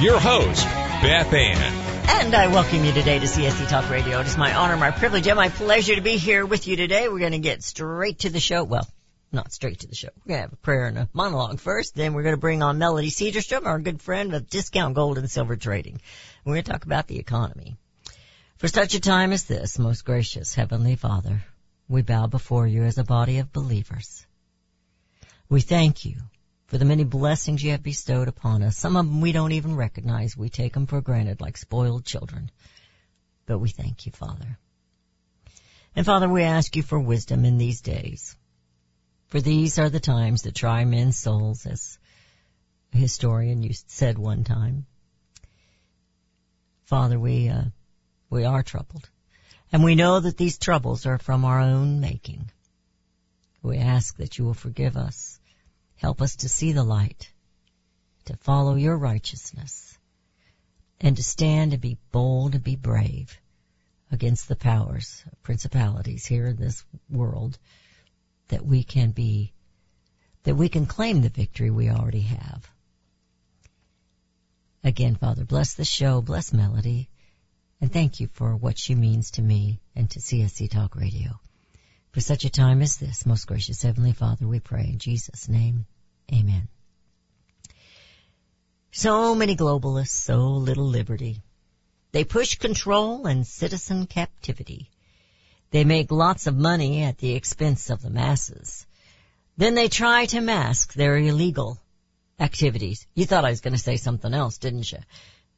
Your host, Beth Ann. And I welcome you today to CSC Talk Radio. It is my honor, my privilege, and my pleasure to be here with you today. We're going to get straight to the show. Well, not straight to the show. We're going to have a prayer and a monologue first. Then we're going to bring on Melody Cedarstrom, our good friend of Discount Gold and Silver Trading. We're going to talk about the economy. For such a time as this, most gracious Heavenly Father, we bow before you as a body of believers. We thank you for the many blessings you have bestowed upon us. Some of them we don't even recognize. We take them for granted like spoiled children. But we thank you, Father. And Father, we ask you for wisdom in these days. For these are the times that try men's souls, as a historian you said one time. Father, we, uh, we are troubled. And we know that these troubles are from our own making. We ask that you will forgive us Help us to see the light, to follow your righteousness, and to stand and be bold and be brave against the powers, principalities here in this world, that we can be, that we can claim the victory we already have. Again, Father, bless the show, bless Melody, and thank you for what she means to me and to CSC Talk Radio. For such a time as this, most gracious Heavenly Father, we pray in Jesus' name. Amen. So many globalists, so little liberty. They push control and citizen captivity. They make lots of money at the expense of the masses. Then they try to mask their illegal activities. You thought I was going to say something else, didn't you?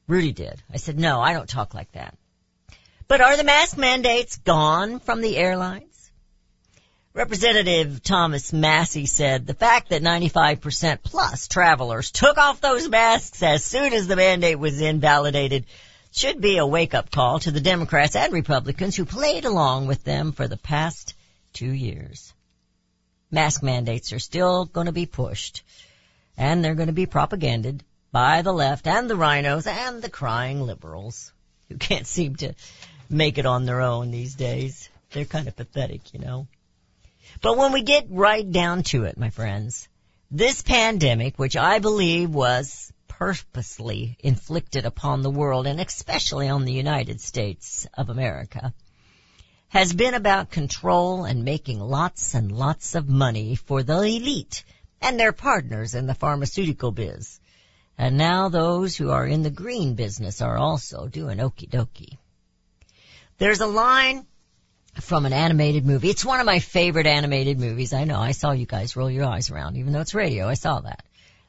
Rudy did. I said, no, I don't talk like that. But are the mask mandates gone from the airlines? Representative Thomas Massie said the fact that 95% plus travelers took off those masks as soon as the mandate was invalidated should be a wake-up call to the Democrats and Republicans who played along with them for the past two years. Mask mandates are still going to be pushed and they're going to be propaganded by the left and the rhinos and the crying liberals who can't seem to make it on their own these days. They're kind of pathetic, you know. But when we get right down to it, my friends, this pandemic, which I believe was purposely inflicted upon the world and especially on the United States of America, has been about control and making lots and lots of money for the elite and their partners in the pharmaceutical biz. And now those who are in the green business are also doing okie dokie. There's a line from an animated movie. It's one of my favorite animated movies. I know. I saw you guys roll your eyes around, even though it's radio. I saw that.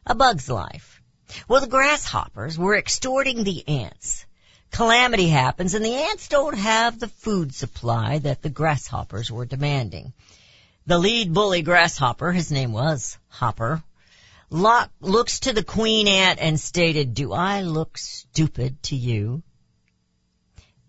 A Bug's Life. Well, the grasshoppers were extorting the ants. Calamity happens and the ants don't have the food supply that the grasshoppers were demanding. The lead bully grasshopper, his name was Hopper, looks to the queen ant and stated, do I look stupid to you?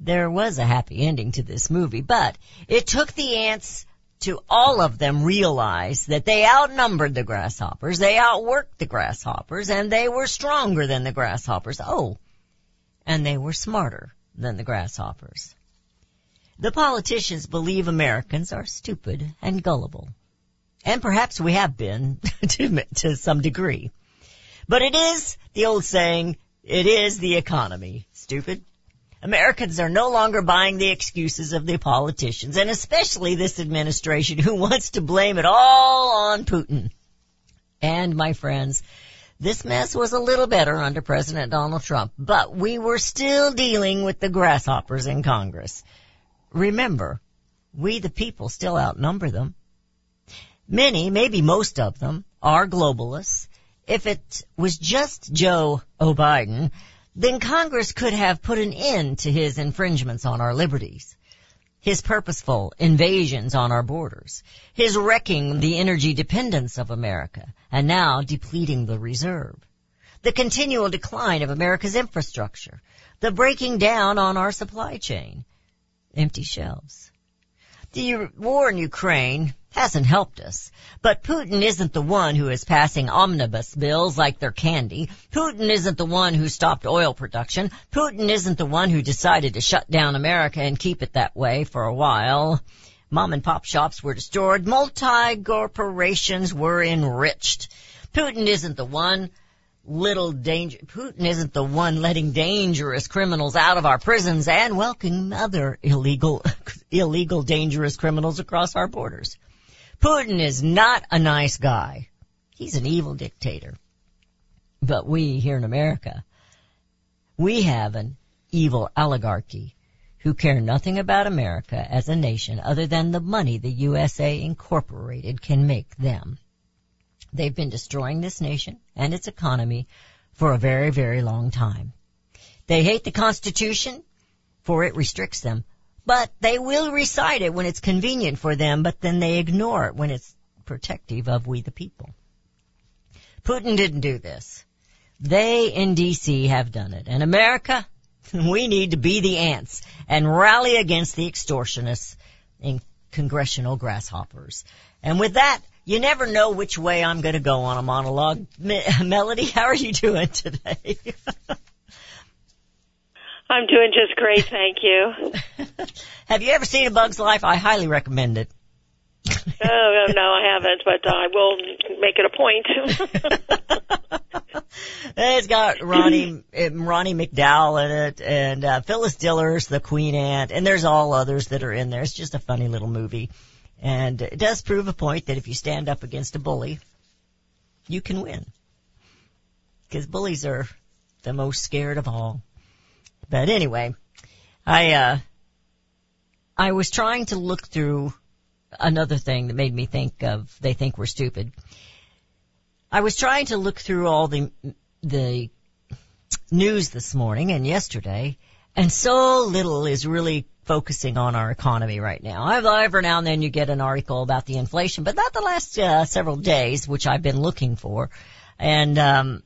There was a happy ending to this movie, but it took the ants to all of them realize that they outnumbered the grasshoppers, they outworked the grasshoppers, and they were stronger than the grasshoppers. Oh, and they were smarter than the grasshoppers. The politicians believe Americans are stupid and gullible. And perhaps we have been to, to some degree. But it is the old saying, it is the economy. Stupid, Americans are no longer buying the excuses of the politicians and especially this administration who wants to blame it all on Putin. And my friends, this mess was a little better under President Donald Trump, but we were still dealing with the grasshoppers in Congress. Remember, we the people still outnumber them. Many, maybe most of them, are globalists. If it was just Joe O'Biden, then Congress could have put an end to his infringements on our liberties, his purposeful invasions on our borders, his wrecking the energy dependence of America, and now depleting the reserve. the continual decline of America's infrastructure, the breaking down on our supply chain, empty shelves. The war in Ukraine hasn't helped us, but Putin isn't the one who is passing omnibus bills like they're candy. Putin isn't the one who stopped oil production. Putin isn't the one who decided to shut down America and keep it that way for a while. Mom and pop shops were destroyed. Multi-corporations were enriched. Putin isn't the one little danger, Putin isn't the one letting dangerous criminals out of our prisons and welcoming other illegal, illegal dangerous criminals across our borders. Putin is not a nice guy. He's an evil dictator. But we here in America, we have an evil oligarchy who care nothing about America as a nation other than the money the USA Incorporated can make them. They've been destroying this nation and its economy for a very, very long time. They hate the Constitution for it restricts them, but they will recite it when it's convenient for them, but then they ignore it when it's protective of we the people. Putin didn't do this. They in DC have done it. And America, we need to be the ants and rally against the extortionists and congressional grasshoppers. And with that, you never know which way I'm going to go on a monologue. Me- Melody, how are you doing today? I'm doing just great, thank you. Have you ever seen A Bug's Life? I highly recommend it. oh no, I haven't, but I will make it a point. it's got Ronnie eh, Ronnie McDowall in it, and uh, Phyllis Diller's the Queen Ant, and there's all others that are in there. It's just a funny little movie, and it does prove a point that if you stand up against a bully, you can win, because bullies are the most scared of all. But anyway, I uh, I was trying to look through another thing that made me think of they think we're stupid. I was trying to look through all the the news this morning and yesterday, and so little is really focusing on our economy right now. Every now and then you get an article about the inflation, but not the last uh, several days, which I've been looking for. And um,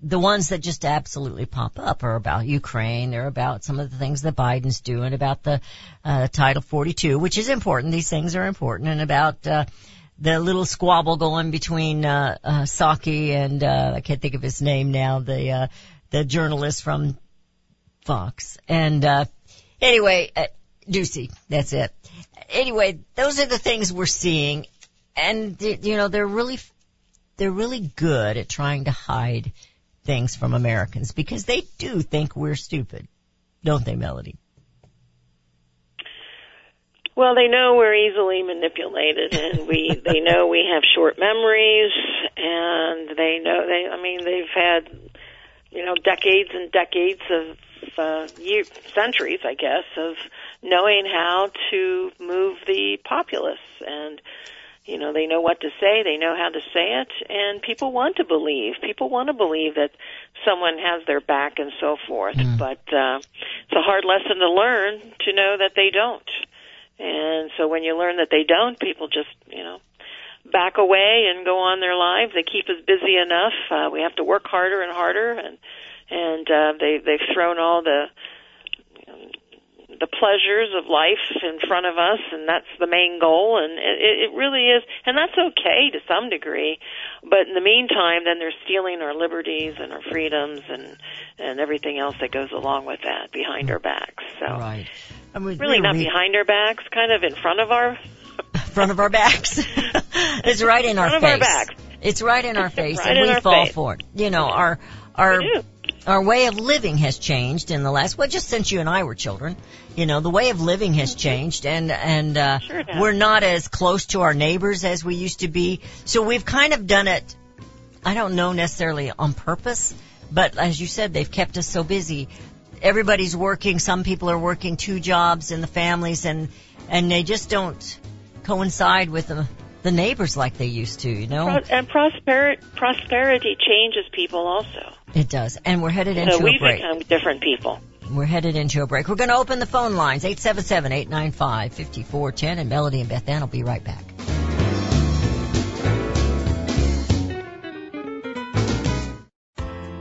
the ones that just absolutely pop up are about Ukraine. They're about some of the things that Biden's doing, about the uh, Title 42, which is important. These things are important, and about uh, the little squabble going between uh, uh, Psaki and uh, I can't think of his name now, the uh, the journalist from Fox. And uh, anyway, uh, Doocy, that's it. Anyway, those are the things we're seeing, and you know they're really they're really good at trying to hide things from Americans because they do think we're stupid, don't they, Melody? well, they know we're easily manipulated, and we they know we have short memories, and they know they. I mean, they've had you know decades and decades of uh, year, centuries, I guess, of knowing how to move the populace. And you know they know what to say they know how to say it and people want to believe. People want to believe that someone has their back and so forth. Mm. but uh it's a hard lesson to learn to know that they don't. And so when you learn that they don't people just you know back away and go on their lives. They keep us busy enough. Uh we have to work harder and harder and and uh they they've thrown all the the pleasures of life in front of us, and that's the main goal. And it, it really is, and that's okay to some degree. But in the meantime, then they're stealing our liberties and our freedoms and and everything else that goes along with that behind our backs. So Right. I mean, really not behind our backs, kind of in front of our. front of our backs. it's right in our Front of face. our backs. It's right in our face, Right and in we our fall face. for it. You know, our our. Our way of living has changed in the last well just since you and I were children. You know, the way of living has changed and and uh Sure we're not as close to our neighbors as we used to be. So we've kind of done it I don't know necessarily on purpose, but as you said they've kept us so busy. Everybody's working, some people are working two jobs in the families and and they just don't coincide with the the neighbors like they used to, you know? And prosperity prosperity changes people also. It does. And we're headed into So a we break. become different people. We're headed into a break. We're going to open the phone lines, 877-895-5410, and Melody and Beth Ann will be right back.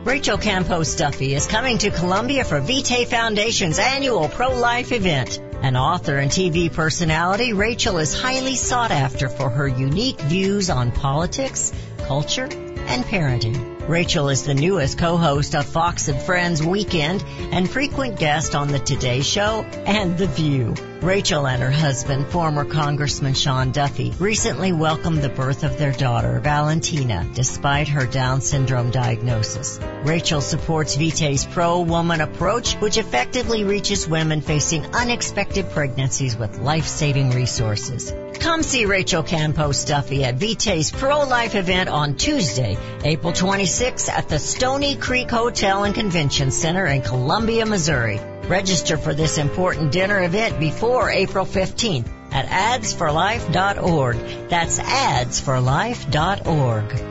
Rachel Campos Duffy is coming to Columbia for Vitae Foundation's annual pro-life event. An author and TV personality, Rachel is highly sought after for her unique views on politics, culture, and parenting. Rachel is the newest co-host of Fox and Friends Weekend and frequent guest on the Today Show and The View. Rachel and her husband, former Congressman Sean Duffy, recently welcomed the birth of their daughter, Valentina, despite her Down syndrome diagnosis. Rachel supports Vitae's pro-woman approach, which effectively reaches women facing unexpected pregnancies with life-saving resources. Come see Rachel Campos Duffy at Vitae's pro-life event on Tuesday, April 26th at the Stony Creek Hotel and Convention Center in Columbia, Missouri. Register for this important dinner event before April 15th at adsforlife.org. That's adsforlife.org.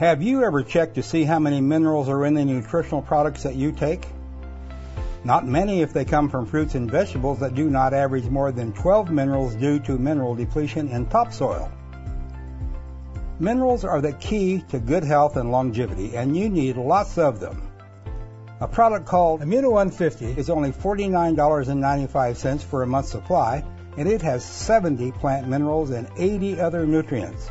Have you ever checked to see how many minerals are in the nutritional products that you take? Not many if they come from fruits and vegetables that do not average more than 12 minerals due to mineral depletion in topsoil. Minerals are the key to good health and longevity, and you need lots of them. A product called Immuno 150 is only $49.95 for a month's supply, and it has 70 plant minerals and 80 other nutrients.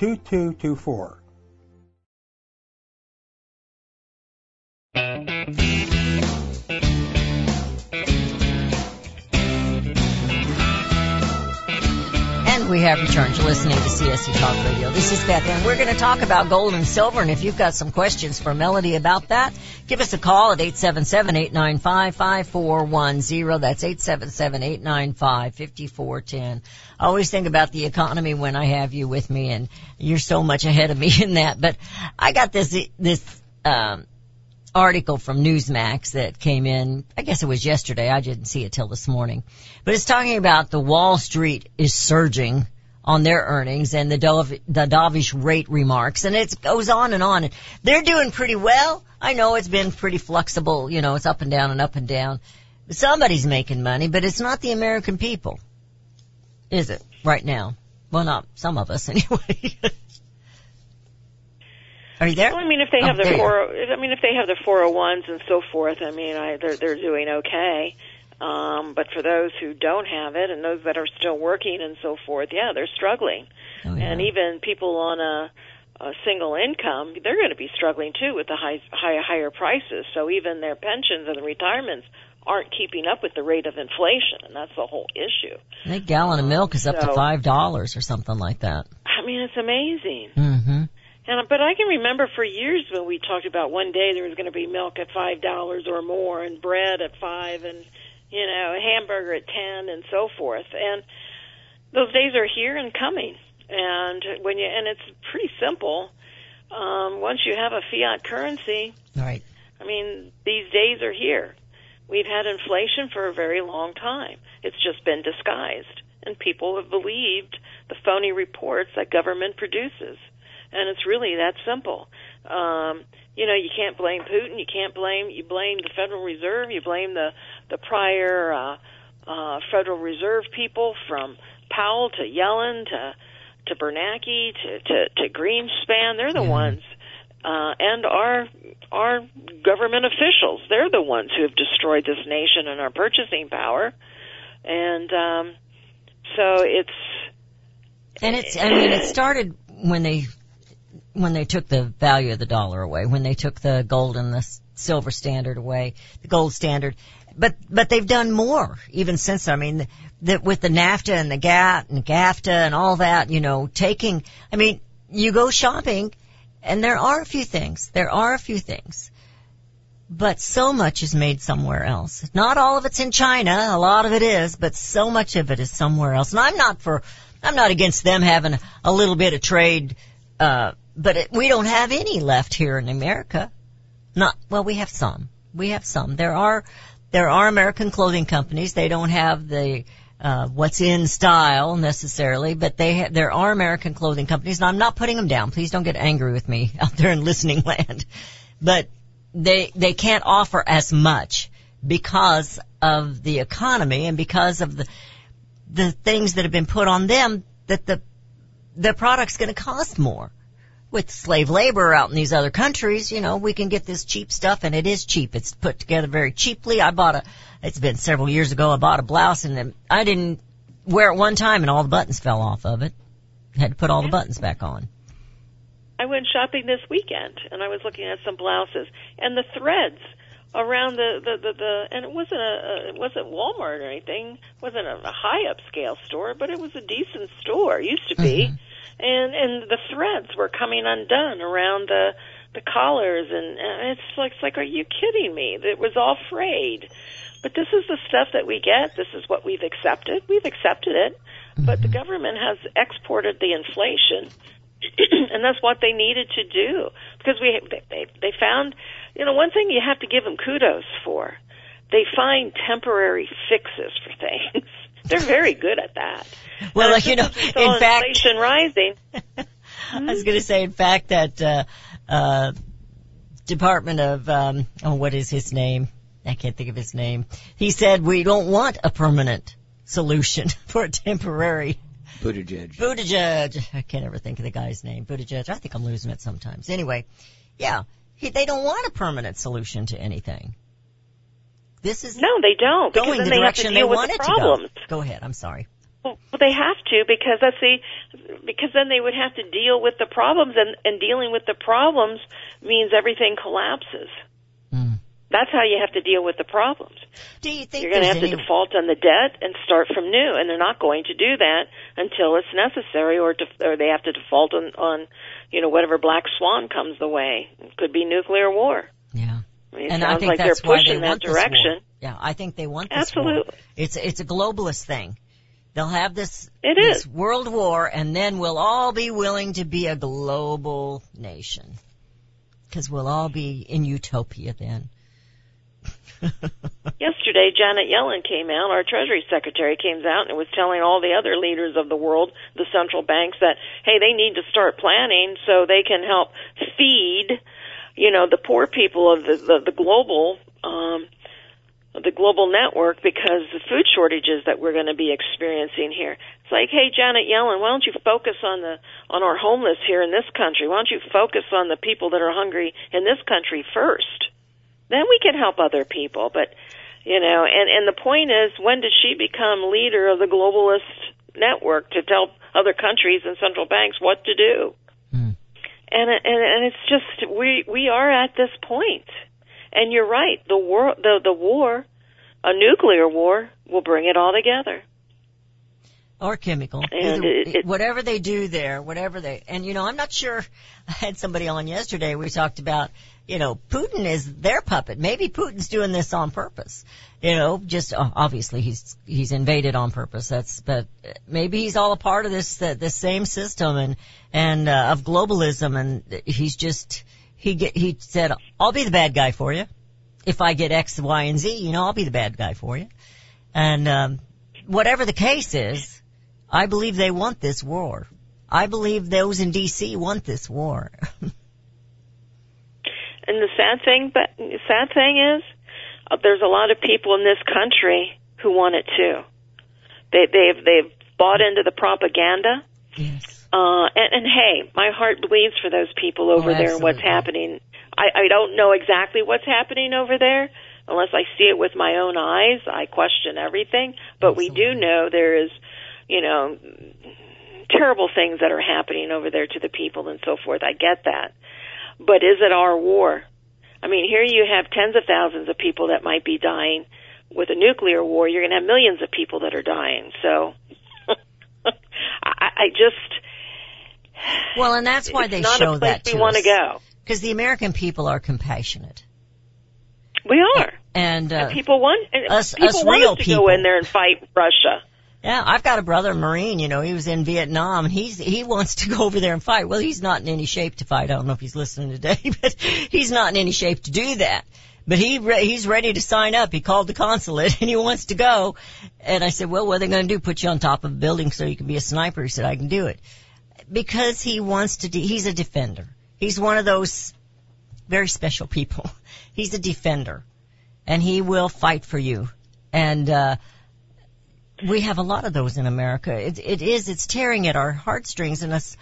2224. We have returned to listening to CSC Talk Radio. This is Beth, and we're going to talk about gold and silver. And if you've got some questions for Melody about that, give us a call at 877-895-5410. That's 877-895-5410. I always think about the economy when I have you with me, and you're so much ahead of me in that. But I got this, this, um, article from Newsmax that came in, I guess it was yesterday. I didn't see it till this morning. But it's talking about the Wall Street is surging on their earnings and the, dov- the dovish rate remarks and it goes on and on. They're doing pretty well. I know it's been pretty flexible, you know, it's up and down and up and down. Somebody's making money, but it's not the American people. Is it? Right now. Well, not some of us anyway. Are you there? Well, I mean, if they Oh, have their four, I mean, if they have their 401s and so forth, I mean, I, they're they're doing okay. Um, but for those who don't have it and those that are still working and so forth, yeah, they're struggling. Oh, yeah. And even people on a, a single income, they're going to be struggling too with the high, high higher prices. So even their pensions and the retirements aren't keeping up with the rate of inflation, and that's the whole issue. Think gallon of milk is up to five dollars or something like that. I mean, it's amazing. Mm-hmm. And but I can remember for years when we talked about one day there was going to be milk at five dollars or more, and bread at five, and you know, a hamburger at ten, and so forth. And those days are here and coming. And when you and it's pretty simple. Um, once you have a fiat currency, Right. I mean, these days are here. We've had inflation for a very long time. It's just been disguised, and people have believed the phony reports that government produces. And it's really that simple. Um, you know, you can't blame Putin. You can't blame you blame the Federal Reserve. You blame the the prior uh, uh, Federal Reserve people from Powell to Yellen to to Bernanke to to, to Greenspan. They're the ones, uh, and our our government officials. They're the ones who have destroyed this nation and our purchasing power. And um, so it's And it's, I mean, it started when they, when they took the value of the dollar away, when they took the gold and the silver standard away, the gold standard. But, but they've done more even since. I mean, that with the NAFTA and the GATT and GAFTA and all that, you know, taking, I mean, you go shopping and there are a few things. There are a few things. But so much is made somewhere else. Not all of it's in China. A lot of it is, but so much of it is somewhere else. And I'm not for, I'm not against them having a little bit of trade, uh, but it, we don't have any left here in America. Not, well, we have some. We have some. There are, there are American clothing companies. They don't have the, uh, what's in style necessarily, but they ha- there are American clothing companies, and I'm not putting them down. Please don't get angry with me out there in listening land. But they they can't offer as much because of the economy and because of the the things that have been put on them that the the product's going to cost more. With slave labor out in these other countries, you know, we can get this cheap stuff and it is cheap. It's put together very cheaply. I bought a, it's been several years ago, I bought a blouse and I didn't wear it one time and all the buttons fell off of it. Had to put all the buttons back on. I went shopping this weekend and I was looking at some blouses and the threads around the the the, the and it wasn't a, a it wasn't Walmart or anything, it wasn't a, a high upscale store, but it was a decent store. It used to be. Mm-hmm. And and the threads were coming undone around the the collars and, and it's like it's like are you kidding me? It was all frayed. But this is the stuff that we get. This is what we've accepted. We've accepted it. But the mm-hmm. government has exported the inflation and that's what they needed to do because we they, they they found you know one thing you have to give them kudos for they find temporary fixes for things they're very good at that Well, And like, you know, since we in fact- inflation rising I was going to say, in fact, that uh, uh, Department of um, oh, what is his name? I can't think of his name. He said we don't want a permanent solution for a temporary. Buttigieg. Buttigieg. I can't ever think of the guy's name. Buttigieg. I think I'm losing it sometimes. Anyway, yeah, he, they don't want a permanent solution to anything. This is no they don't because going then the they have to direction they deal with want the it to problems go. Go ahead. I'm sorry. Well, they have to because that's the because then they would have to deal with the problems and and dealing with the problems means everything collapses. Mm. That's how you have to deal with the problems. Do you think You're going to have to any- default on the debt and start from new, and they're not going to do that until it's necessary, or def- or they have to default on on you know whatever black swan comes the way. It could be nuclear war. I mean, and I think like that's they're why pushing they that want this direction. war. Yeah, I think they want this war. Absolutely. It's it's a globalist thing. They'll have this It this is. world war, and then we'll all be willing to be a global nation because we'll all be in utopia then. Yesterday, Janet Yellen came out, our Treasury Secretary came out and was telling all the other leaders of the world, the central banks, that, hey, they need to start planning so they can help feed, you know, the poor people of the, the, the global, um, the global network because the food shortages that we're going to be experiencing here. It's like, hey, Janet Yellen, why don't you focus on the on our homeless here in this country? Why don't you focus on the people that are hungry in this country first? Then we can help other people. But you know, and and the point is, when did she become leader of the globalist network to tell other countries and central banks what to do? And and and it's just we we are at this point. And you're right. The war, the the war, a nuclear war, will bring it all together. or chemical. And Either- it- it- whatever they do there, whatever they, and you know, I'm not sure. I had somebody on yesterday. We talked about, you know, Putin is their puppet. Maybe Putin's doing this on purpose. You know, just uh, obviously he's he's invaded on purpose. That's, but maybe he's all a part of this this same system and and uh, of globalism. And he's just he get he said, I'll be the bad guy for you. If I get X, Y, and Z, you know, I'll be the bad guy for you. And um, whatever the case is, I believe they want this war. I believe those in DC want this war. and the sad thing, but sad thing is, uh, there's a lot of people in this country who want it too. They they've they've bought into the propaganda. Yes. Uh, and, and hey, my heart bleeds for those people over Oh, there and what's happening. I, I don't know exactly what's happening over there unless I see it with my own eyes. I question everything, but we do know there is, you know, terrible things that are happening over there to the people and so forth. I get that. But is it our war? I mean, here you have tens of thousands of people that might be dying. With a nuclear war, you're going to have millions of people that are dying. So, I, I just Well, and that's why they show that we to want to go. Because the American people are compassionate. We are. And, uh, people want and us- people us want us to people. go in there and fight Russia. Yeah, I've got a brother, Marine, you know, he was in Vietnam and he's, he wants to go over there and fight. Well, he's not in any shape to fight. I don't know if he's listening today, but he's not in any shape to do that. But he, re- he's ready to sign up. He called the consulate and he wants to go. And I said, well, what are they going to do? Put you on top of a building so you can be a sniper? He said, I can do it. Because he wants to, de- he's a defender. He's one of those very special people. He's a defender. And he will fight for you. And, uh, we have a lot of those in America. It, it is, it's tearing at our heartstrings and us,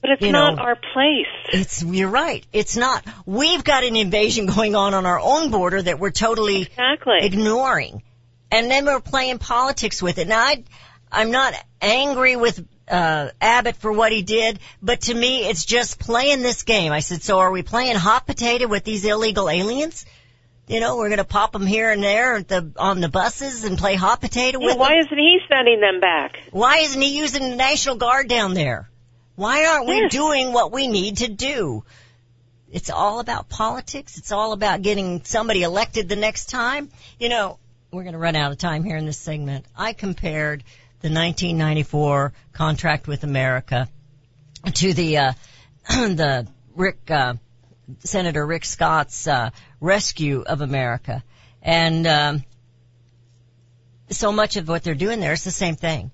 But it's You not know, our place. it's, you're right. It's not, we've got an invasion going on on our own border that we're totally Exactly. ignoring. And then we're playing politics with it. Now I, I'm not angry with, uh, Abbott for what he did, but to me it's just playing this game. I said, so are we playing hot potato with these illegal aliens? You know, we're gonna pop them here and there at the, on the buses and play hot potato with why them. Why isn't he sending them back? Why isn't he using the National Guard down there? Why aren't we Yes. doing what we need to do? It's all about politics. It's all about getting somebody elected the next time. You know, we're going to run out of time here in this segment. I compared the 1994 contract with America to the uh, the Rick uh, Senator Rick Scott's uh, rescue of America, and um, so much of what they're doing there is the same thing.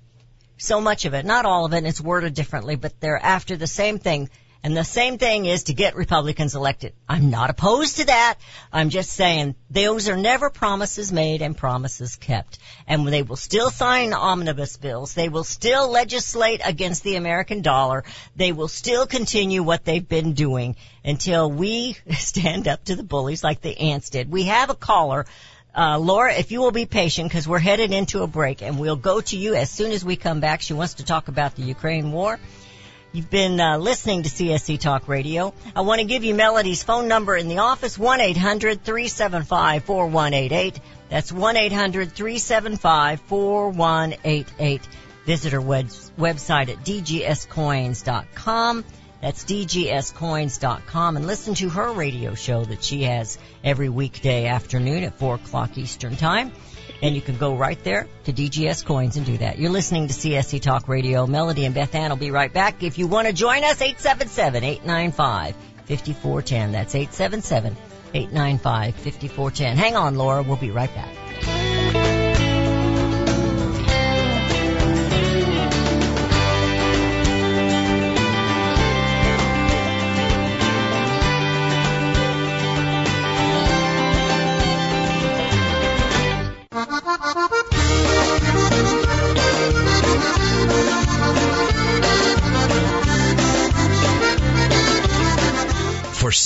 So much of it, not all of it, and it's worded differently, but they're after the same thing. And the same thing is to get Republicans elected. I'm not opposed to that. I'm just saying those are never promises made and promises kept. And they will still sign omnibus bills. They will still legislate against the American dollar. They will still continue what they've been doing until we stand up to the bullies like the ants did. We have a caller. Uh, Laura, if you will be patient, because we're headed into a break, and we'll go to you as soon as we come back. She wants to talk about the Ukraine war. You've been uh, listening to CSC Talk Radio. I want to give you Melody's phone number in the office, 1-800-375-4188. That's 1-800-375-4188. Visit her web- website at dgscoins.com. That's dgscoins.com and listen to her radio show that she has every weekday afternoon at 4 o'clock Eastern Time. And you can go right there to DGS Coins and do that. You're listening to CSC Talk Radio. Melody and Beth Ann will be right back. If you want to join us, 877-895-5410. That's 877-895-5410. Hang on, Laura. We'll be right back.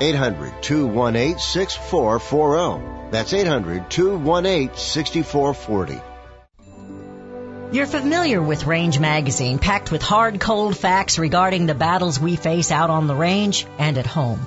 800 218 6440. That's 800 218 6440. You're familiar with Range Magazine, packed with hard, cold facts regarding the battles we face out on the range and at home.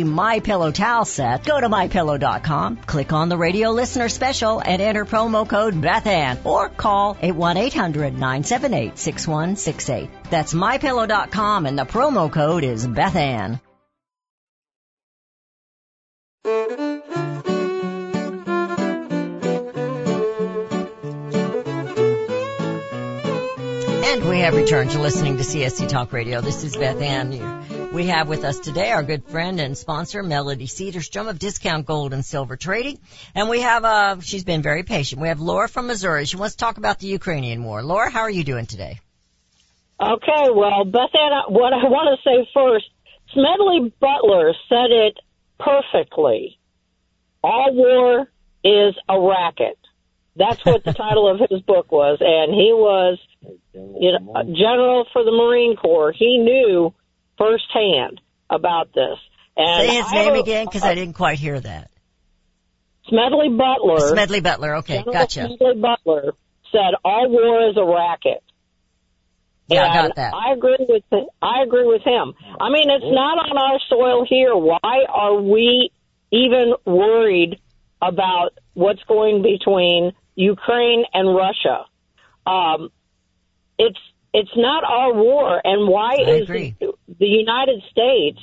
My Pillow towel set, go to mypillow.com, click on the radio listener special and enter promo code BethAnn or call 8-1-800-978-6168. That's mypillow.com and the promo code is BethAnn. And we have returned to listening to CSC Talk Radio. This is Beth Ann. We have with us today our good friend and sponsor, Melody Cedarstrom of Discount Gold and Silver Trading. And we have, uh, she's been very patient. We have Laura from Missouri. She wants to talk about the Ukrainian war. Laura, how are you doing today? Okay, well, Beth Ann, what I want to say first, Smedley Butler said it perfectly. All war is a racket. That's what the title of his book was, and he was, you know, a general for the Marine Corps. He knew firsthand about this. And Say his name again because I didn't quite hear that. Smedley Butler. Smedley Butler. Okay, General gotcha. Smedley Butler said all war is a racket. Yeah, I got that. I agree with I agree with him. I mean, it's not on our soil here. Why are we even worried about what's going between Ukraine and Russia? Um, it's it's not our war, and why I is agree. the, the United States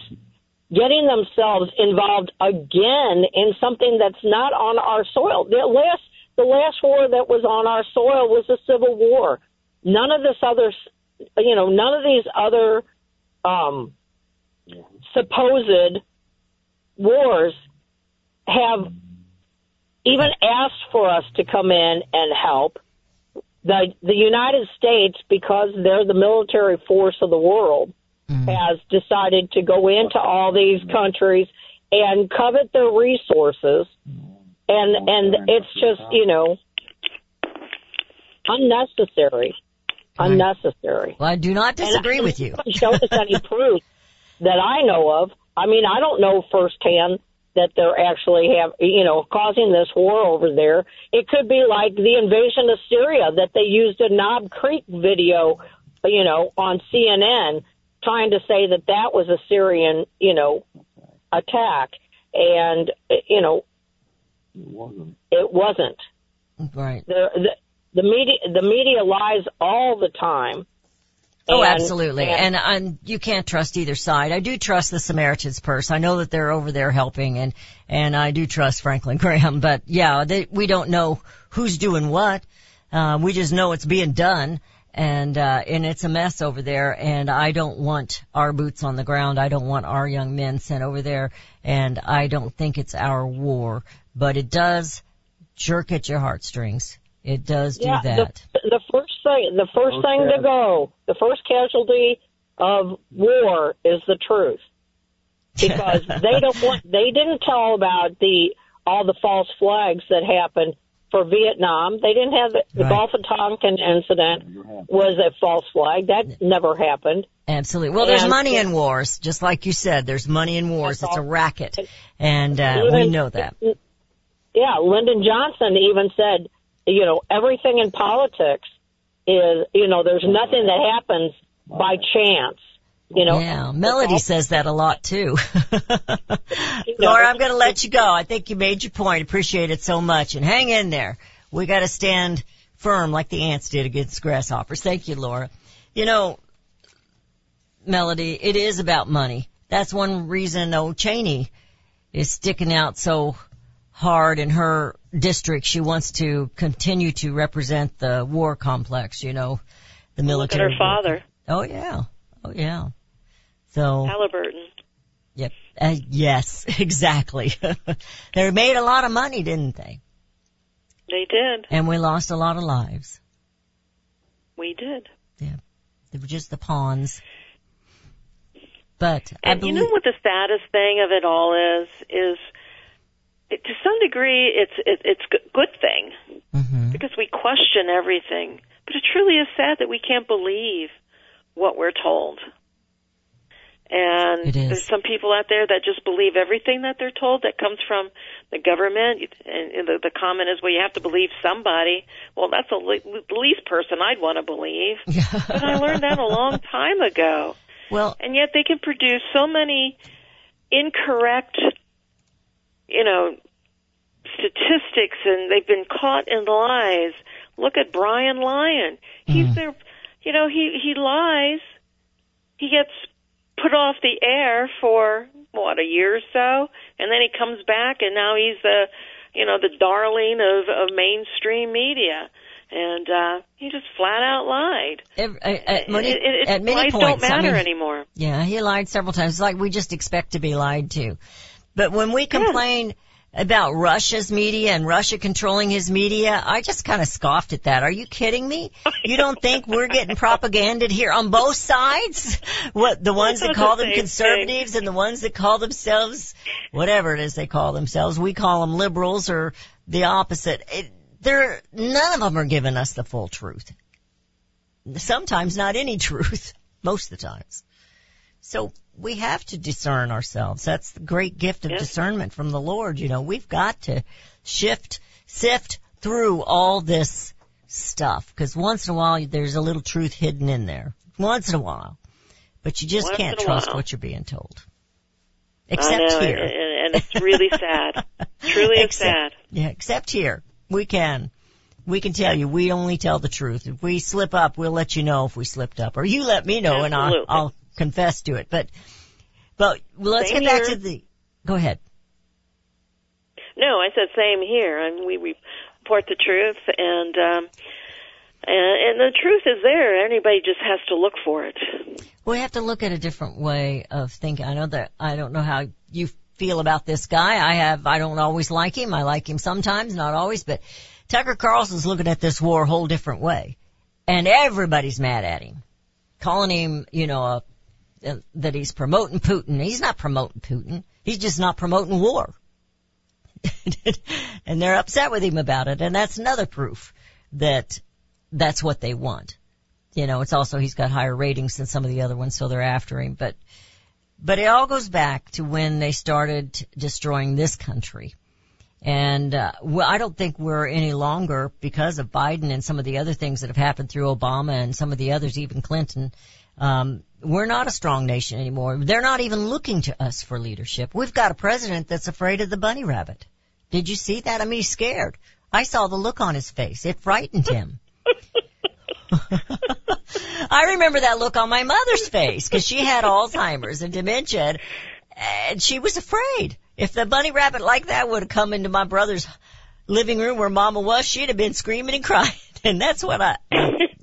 getting themselves involved again in something that's not on our soil? The last the last war that was on our soil was a civil war. None of this other, you know, none of these other um, supposed wars have even asked for us to come in and help. The the United States, because they're the military force of the world, mm-hmm. has decided to go into all these countries and covet their resources, and and it's just you know unnecessary, unnecessary. Well, I do not disagree I- with you. haven't shown us any proof. that I know of. I mean, I don't know firsthand that they're actually have you know causing this war over there. It could be like the invasion of Syria that they used a Knob Creek video, you know, on CNN trying to say that that was a Syrian, you know, attack, and you know, It wasn't. it wasn't. Right. The the, the media the media lies all the time. Oh, And- absolutely. And, and you can't trust either side. I do trust the Samaritan's Purse. I know that they're over there helping and, and I do trust Franklin Graham, but yeah, they, we don't know who's doing what. Uh, we just know it's being done and, uh, and it's a mess over there and I don't want our boots on the ground. I don't want our young men sent over there and I don't think it's our war, but it does jerk at your heartstrings. It does do yeah, that. The, the first thing, the first thing to go, the first casualty of war is the truth, because they don't want. They didn't tell about the all the false flags that happened for Vietnam. They didn't have the, the Right. Gulf of Tonkin incident was a false flag. That never happened. Absolutely. Well, there's And- money in wars, just like you said. There's money in wars. It's a racket, and uh, we know that. Yeah, Lyndon Johnson even said, you know, everything in politics is, you know, there's nothing that happens by chance. You know, Yeah, Melody says that a lot too. Laura, I'm going to let you go. I think you made your point. Appreciate it so much, and hang in there. We got to stand firm like the ants did against grasshoppers. Thank you, Laura. You know, Melody, it is about money. That's one reason old Cheney is sticking out so hard in her district. She wants to continue to represent the war complex, you know, the Look at military. her father, Oh yeah. Oh yeah. So, Halliburton. yep. Uh, yes, exactly. they made a lot of money, didn't they? They did. And we lost a lot of lives. We did. Yeah. They were just the pawns. But I And you know what the saddest thing of it all is? Is it, to some degree it's it, it's a good thing Mhm. because we question everything. But it truly is sad that we can't believe what we're told. And there's some people out there that just believe everything that they're told that comes from the government. And the, the comment is, well, you have to believe somebody. Well, that's le- the least person I'd want to believe. but I learned that a long time ago. well, And yet they can produce so many incorrect, you know, statistics and they've been caught in lies. Look at Brian Lyon. He's there, you know, he, he lies. He gets put off the air for, what, a year or so? And then he comes back and now he's the, you know, the darling of, of mainstream media. And, uh, he just flat out lied. ev- at, at many, it, it, at many lies points, don't matter I mean, anymore. Yeah, he lied several times. It's like we just expect to be lied to. But when we complain about Russia's media and Russia controlling his media, I just kind of scoffed at that. Are you kidding me? You don't think we're getting propaganded here on both sides? What, the ones that call the them conservatives and the ones that call themselves, whatever it is they call themselves, we call them liberals or the opposite. It, they're, none of them are giving us the full truth. Sometimes not any truth. Most of the times. So we have to discern ourselves. That's the great gift of Yes. discernment from the Lord. You know, we've got to shift, sift through all this stuff because once in a while there's a little truth hidden in there. Once in a while. But you just Once can't trust while. what you're being told. Except know, here. And, and, it's really sad. Truly it's Except- sad. Yeah, except here. We can. We can tell you, we only tell the truth. If we slip up, we'll let you know if we slipped up. Or you let me know and I'll, I'll confess to it. But, but let's Same get back here. to the, go ahead. No, I said same here, and we report the truth, and um, and, and the truth is there. Anybody just has to look for it. We have to look at a different way of thinking. I know that, I don't know how you feel about this guy. I have, I don't always like him. I like him sometimes, not always, but Tucker Carlson's looking at this war a whole different way. And everybody's mad at him. Calling him, you know, a, that he's promoting Putin. He's not promoting Putin. He's just not promoting war. and they're upset with him about it. And that's another proof that that's what they want. You know, it's also he's got higher ratings than some of the other ones, so they're after him. But But it all goes back to when they started destroying this country. And uh, well, I don't think we're any longer because of Biden and some of the other things that have happened through Obama and some of the others, even Clinton. Um, we're not a strong nation anymore. They're not even looking to us for leadership. We've got a president that's afraid of the bunny rabbit. Did you see that? I mean, he's scared. I saw the look on his face. It frightened him. I remember that look on my mother's face because she had Alzheimer's and dementia and she was afraid. If the bunny rabbit like that would have come into my brother's living room where mama was, she'd have been screaming and crying. And that's what I,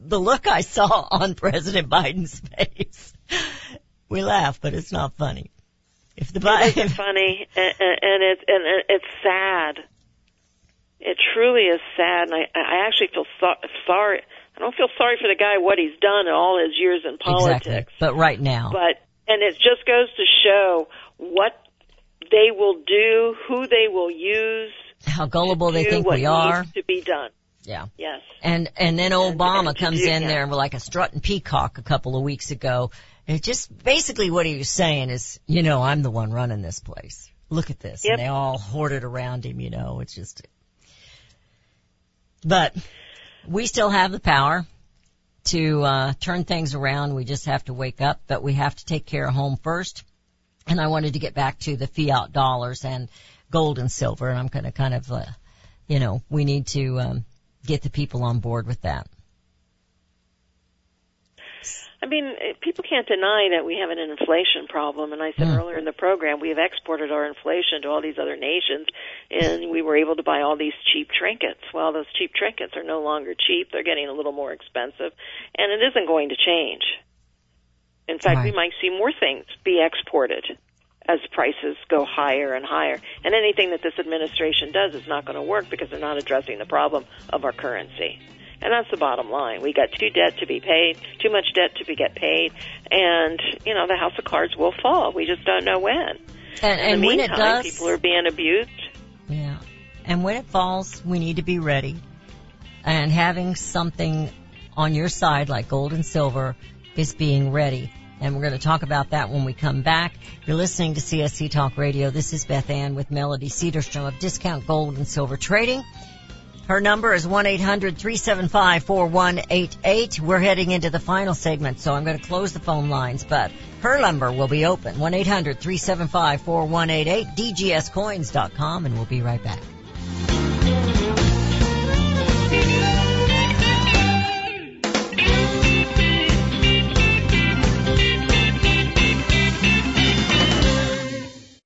the look I saw on President Biden's face. We laugh, but it's not funny. If the Biden, isn't funny, and, and and it's and it's sad. It truly is sad, and I I actually feel so, sorry. I don't feel sorry for the guy what he's done in all his years in politics. exactly. But right now, But and it just goes to show what they will do, who they will use, how gullible they think what we are. needs to be done. Yeah. Yes. And and then Obama and comes in there and we're like a strutting peacock a couple of weeks ago. And just basically what he was saying is, you know, I'm the one running this place. Look at this. Yep. And they all hoarded around him, you know, it's just but we still have the power to uh turn things around. We just have to wake up, but we have to take care of home first. And I wanted to get back to the fiat dollars and gold and silver and I'm going to kind of uh, you know, we need to um get the people on board with that. I mean, eh, people can't deny that we have an inflation problem. And I said Mm. earlier in the program, we have exported our inflation to all these other nations, and we were able to buy all these cheap trinkets. Well, those cheap trinkets are no longer cheap; they're getting a little more expensive, and it isn't going to change. In fact, we might see more things be exported as prices go higher and higher. And anything that this administration does is not going to work because they're not addressing the problem of our currency. And that's the bottom line. We got too debt to be paid, too much debt to be get paid, and you know the house of cards will fall. We just don't know when. And, In and the when it meantime, does, people are being abused. yeah. And when it falls, we need to be ready. And having something on your side like gold and silver is being ready. And we're going to talk about that when we come back. You're listening to CSC Talk Radio. This is Beth Ann with Melody Cedarstrom of Discount Gold and Silver Trading. Her number is 1-800-375-4188. We're heading into the final segment, so I'm going to close the phone lines, but her number will be open. 1-800-375-4188, dgscoins.com, and we'll be right back.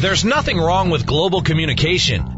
There's nothing wrong with global communication.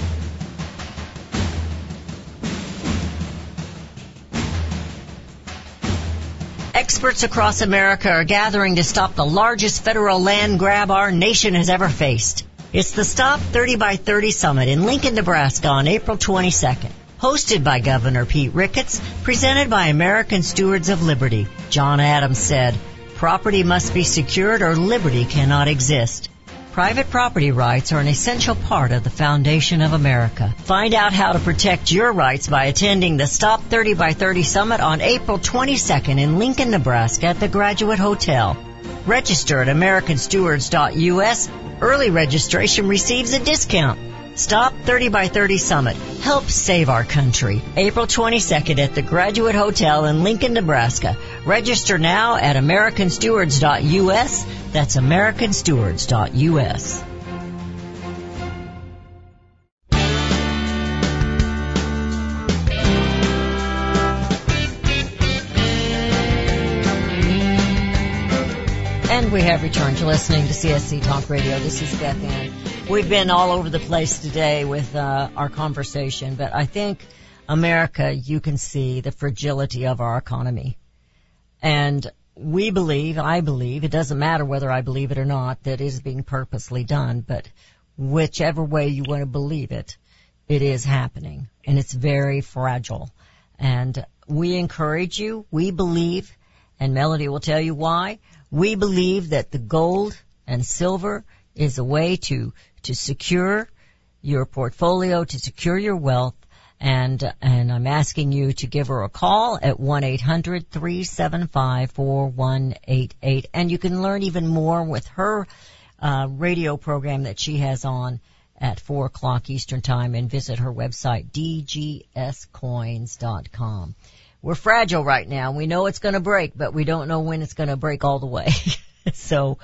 Experts across America are gathering to stop the largest federal land grab our nation has ever faced. It's the Stop 30 by 30 Summit in Lincoln, Nebraska on April 22nd. Hosted by Governor Pete Ricketts, presented by American Stewards of Liberty. John Adams said, property must be secured or liberty cannot exist. Private property rights are an essential part of the foundation of America. Find out how to protect your rights by attending the Stop 30 by 30 Summit on April 22nd in Lincoln, Nebraska at the Graduate Hotel. Register at americanstewards.us. Early registration receives a discount. Stop 30 by 30 Summit. Help save our country. April 22nd at the Graduate Hotel in Lincoln, Nebraska. Register now at americanstewards.us. That's americanstewards.us. And we have returned to listening to CSC Talk Radio. This is Beth Ann. We've been all over the place today with uh, our conversation, but I think America, you can see the fragility of our economy. And we believe, I believe, it doesn't matter whether I believe it or not, that it is being purposely done, but whichever way you want to believe it, it is happening. And it's very fragile. And we encourage you, we believe, and Melody will tell you why, we believe that the gold and silver is a way to, to secure your portfolio, to secure your wealth, and and I'm asking you to give her a call at 1-800-375-4188 and you can learn even more with her uh, radio program that she has on at four o'clock Eastern time, and visit her website dgscoins.com. We're fragile right now. We know it's going to break, but we don't know when it's going to break all the way. so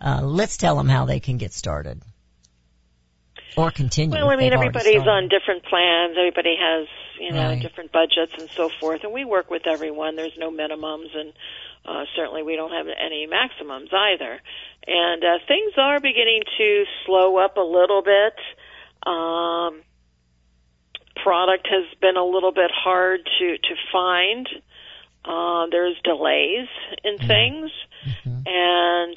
uh, let's tell them how they can get started or continue. Well, I mean, everybody's on different plans. Everybody has, you know, Right. different budgets and so forth. And we work with everyone. There's no minimums, and uh, certainly we don't have any maximums either. And uh, things are beginning to slow up a little bit. Um, product has been a little bit hard to to find. Uh, there's delays in things, and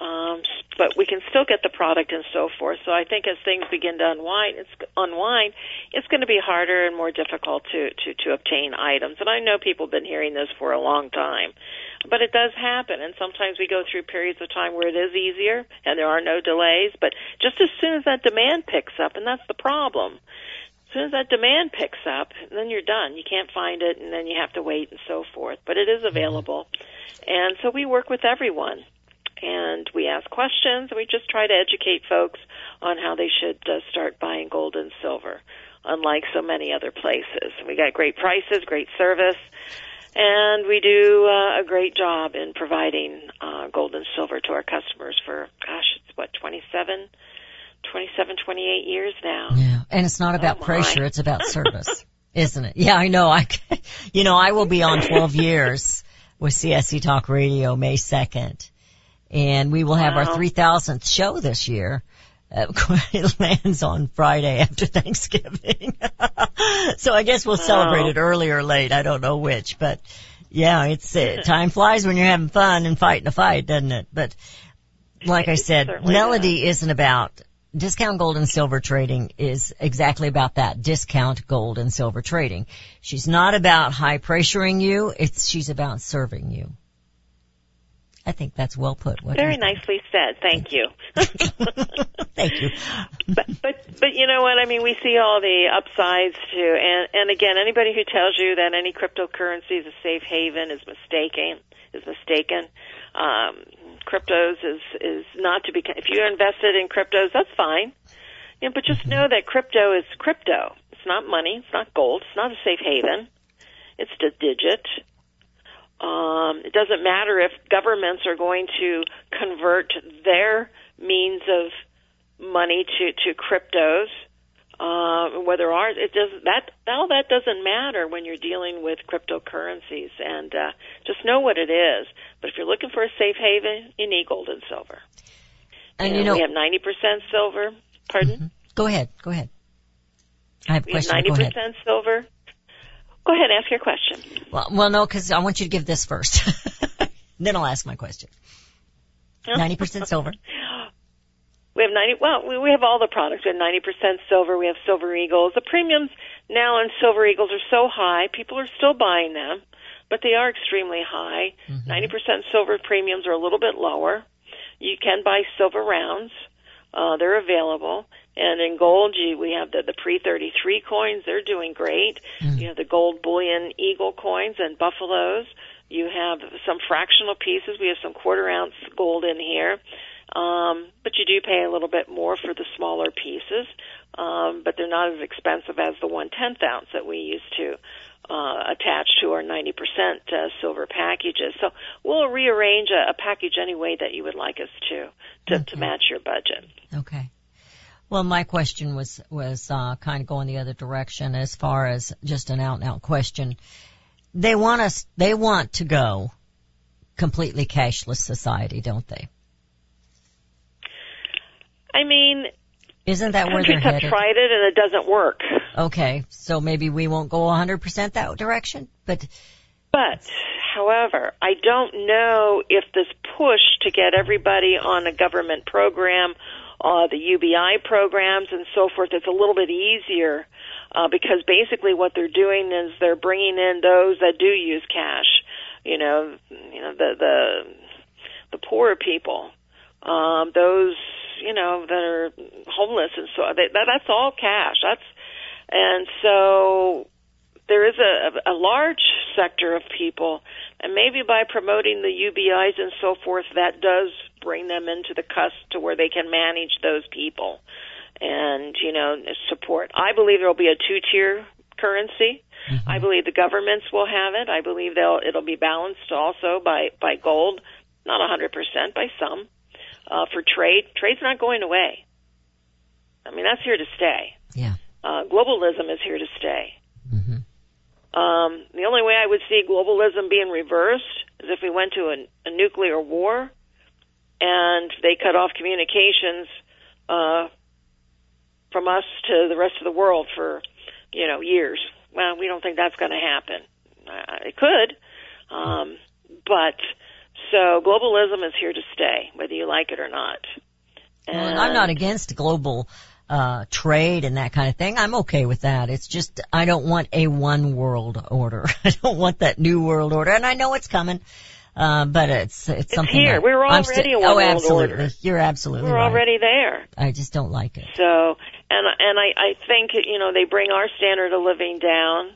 um, but we can still get the product and so forth. So I think as things begin to unwind, it's unwind, it's going to be harder and more difficult to to to obtain items. And I know people have been hearing this for a long time, but it does happen. And sometimes we go through periods of time where it is easier and there are no delays. But just as soon as that demand picks up, and that's the problem. As soon as that demand picks up, then you're done. You can't find it, and then you have to wait and so forth. But it is available, and so we work with everyone and we ask questions and we just try to educate folks on how they should uh, start buying gold and silver unlike so many other places we got great prices great service and we do uh, a great job in providing uh, gold and silver to our customers for gosh it's what 27 27 28 years now Yeah, and it's not about Oh, pressure, it's about service, isn't it? Yeah, I know. I, you know, I will be on 12 years with CSC Talk Radio May 2nd, and we will have our 3000th show this year. Uh, it lands on Friday after Thanksgiving. so I guess we'll celebrate Wow. it early or late. I don't know which, but yeah, it's, uh, time flies when you're having fun and fighting a fight, doesn't it? But like I said, Melody isn't about discount gold and silver trading is exactly about that discount gold and silver trading. She's not about high pressuring you. It's she's about serving you. I think that's well put. What Very nicely said. Thank you. Thank you. but but but you know what I mean. We see all the upsides too, and and again, anybody who tells you that any cryptocurrency is a safe haven is mistaken. Is mistaken. Um, cryptos is is not to be. If you're invested in cryptos, that's fine. You know, but just know that crypto is crypto. It's not money. It's not gold. It's not a safe haven. It's a digit. Um, it doesn't matter if governments are going to convert their means of money to to cryptos. Uh, whether ours, it does that all that doesn't matter when you're dealing with cryptocurrencies, and uh, just know what it is. But if you're looking for a safe haven, you need gold and silver. And you know, we have 90% silver. Pardon? go ahead, go ahead. I have a We have question. 90% silver. Go ahead, ask your question. Well, well, no, because I want you to give this first. then I'll ask my question. Ninety percent silver. We have 90, well, we, we have all the products. We have 90% silver. We have silver eagles. The premiums now on silver eagles are so high, people are still buying them, but they are extremely high. 90% silver premiums are a little bit lower. You can buy silver rounds. Uh, they're available. And in gold, you, we have the, the pre-33 coins. They're doing great. You have the gold bullion eagle coins and buffaloes. You have some fractional pieces. We have some quarter ounce gold in here. Um, but you do pay a little bit more for the smaller pieces. Um, but they're not as expensive as the one tenth ounce that we used to uh, attach to our 90% uh, silver packages. So we'll rearrange a, a package any way that you would like us to to, to match your budget. Okay. Well, my question was was uh, kind of going the other direction as far as just an out and out question. They want us. They want to go completely cashless society, don't they? I mean, Isn't that where they're countries have headed? tried it and it doesn't work. Okay, so maybe we won't go 100% that direction, but But, however, I don't know if this push to get everybody on a government program, uh, the UBI programs and so forth, it's a little bit easier uh, because basically what they're doing is they're bringing in those that do use cash. You know, you know the the the poorer people, um, those you know that are homeless and so that, that's all cash. That's and so there is a, a large sector of people, and maybe by promoting the UBIs and so forth, that does bring them into the cusp to where they can manage those people and you know support. I believe there will be a two-tier currency. I believe the governments will have it. I believe they'll it'll be balanced also by by gold, not a hundred percent, by some. Uh, for trade, trade's not going away. I mean that's here to stay. yeah. Uh, globalism is here to stay. Um, the only way I would see globalism being reversed is if we went to a, a nuclear war and they cut off communications uh, from us to the rest of the world for, you know, years. Well, we don't think that's going to happen. Uh, it could, um, but so globalism is here to stay, whether you like it or not. And I'm not against global uh trade and that kind of thing. I'm okay with that. It's just I don't want a one world order. I don't want that new world order, and I know it's coming. Uh, but it's it's, something here. that We're already sti- a one oh, world absolutely. order. You're absolutely We're right. already there. I just don't like it. So, and and I I think you know they bring our standard of living down,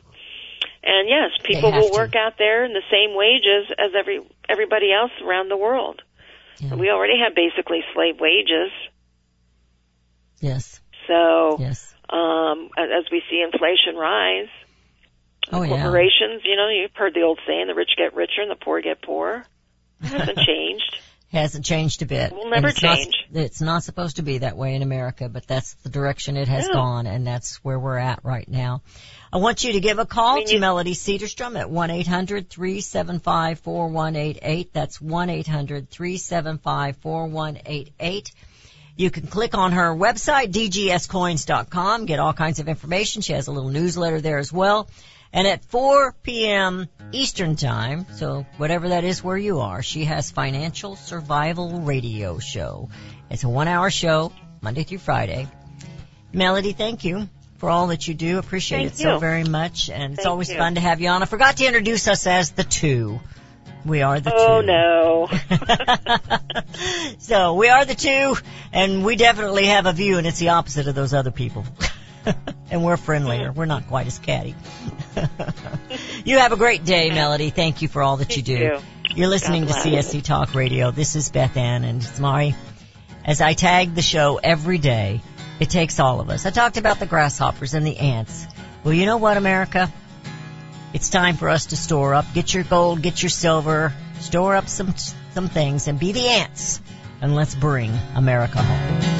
and yes, people will to. work out there in the same wages as every everybody else around the world. Yeah. We already have basically slave wages. Yes. So, Yes. um, as we see inflation rise, Oh yeah. corporations, you know, you've heard the old saying, the rich get richer and the poor get poorer. It hasn't changed. It Hasn't changed a bit. Will never it's not- change. it's not supposed to be that way in America, but that's the direction it has No. gone, and that's where we're at right now. I want you to give a call mean, to you- Melody Cedarstrom at 1-800-375-4188. That's 1-800-375-4188. You can click on her website, dgscoins.com, get all kinds of information. She has a little newsletter there as well. And at 4 p.m. Eastern Time, so whatever that is where you are, she has Financial Survival Radio Show. It's a one hour show, Monday through Friday. Melody, thank you for all that you do. Appreciate Thank it so very much. And it's always you. fun to have you on. I forgot to introduce us as the two. We are the Oh two. no. So we are the two, and we definitely have a view, and it's the opposite of those other people. and we're friendlier. We're not quite as catty. you have a great day, Melody. Thank you for all that you do. you. You're listening to. CSC Talk Radio. This is Beth Ann, and it's my, as I tag the show every day, it takes all of us. I talked about the grasshoppers and the ants. Well, you know what, America? It's time for us to store up. Get your gold, get your silver, store up some some things, and be the ants. And let's bring America home.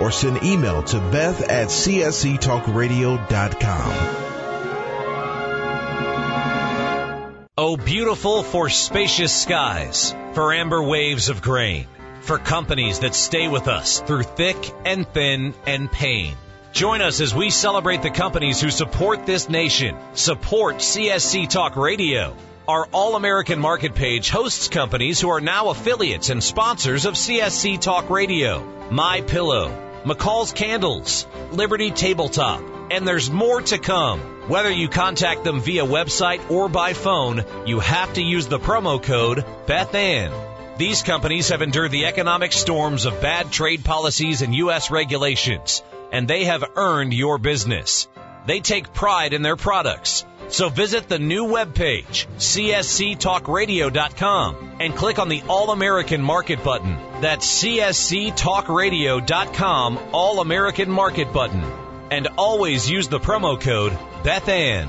Or send email to beth at csctalkradio.com. Oh, beautiful for spacious skies, for amber waves of grain, for companies that stay with us through thick and thin and pain. Join us as we celebrate the companies who support this nation. Support CSC Talk Radio. Our All American Market page hosts companies who are now affiliates and sponsors of CSC Talk Radio. My Pillow, McCall's Candles, Liberty Tabletop, and there's more to come. Whether you contact them via website or by phone, you have to use the promo code BethAnn. These companies have endured the economic storms of bad trade policies and U.S. regulations, and they have earned your business. They take pride in their products. So visit the new webpage, csctalkradio.com, and click on the All American Market button. That's csctalkradio.com, All American Market button. And always use the promo code BethAnn.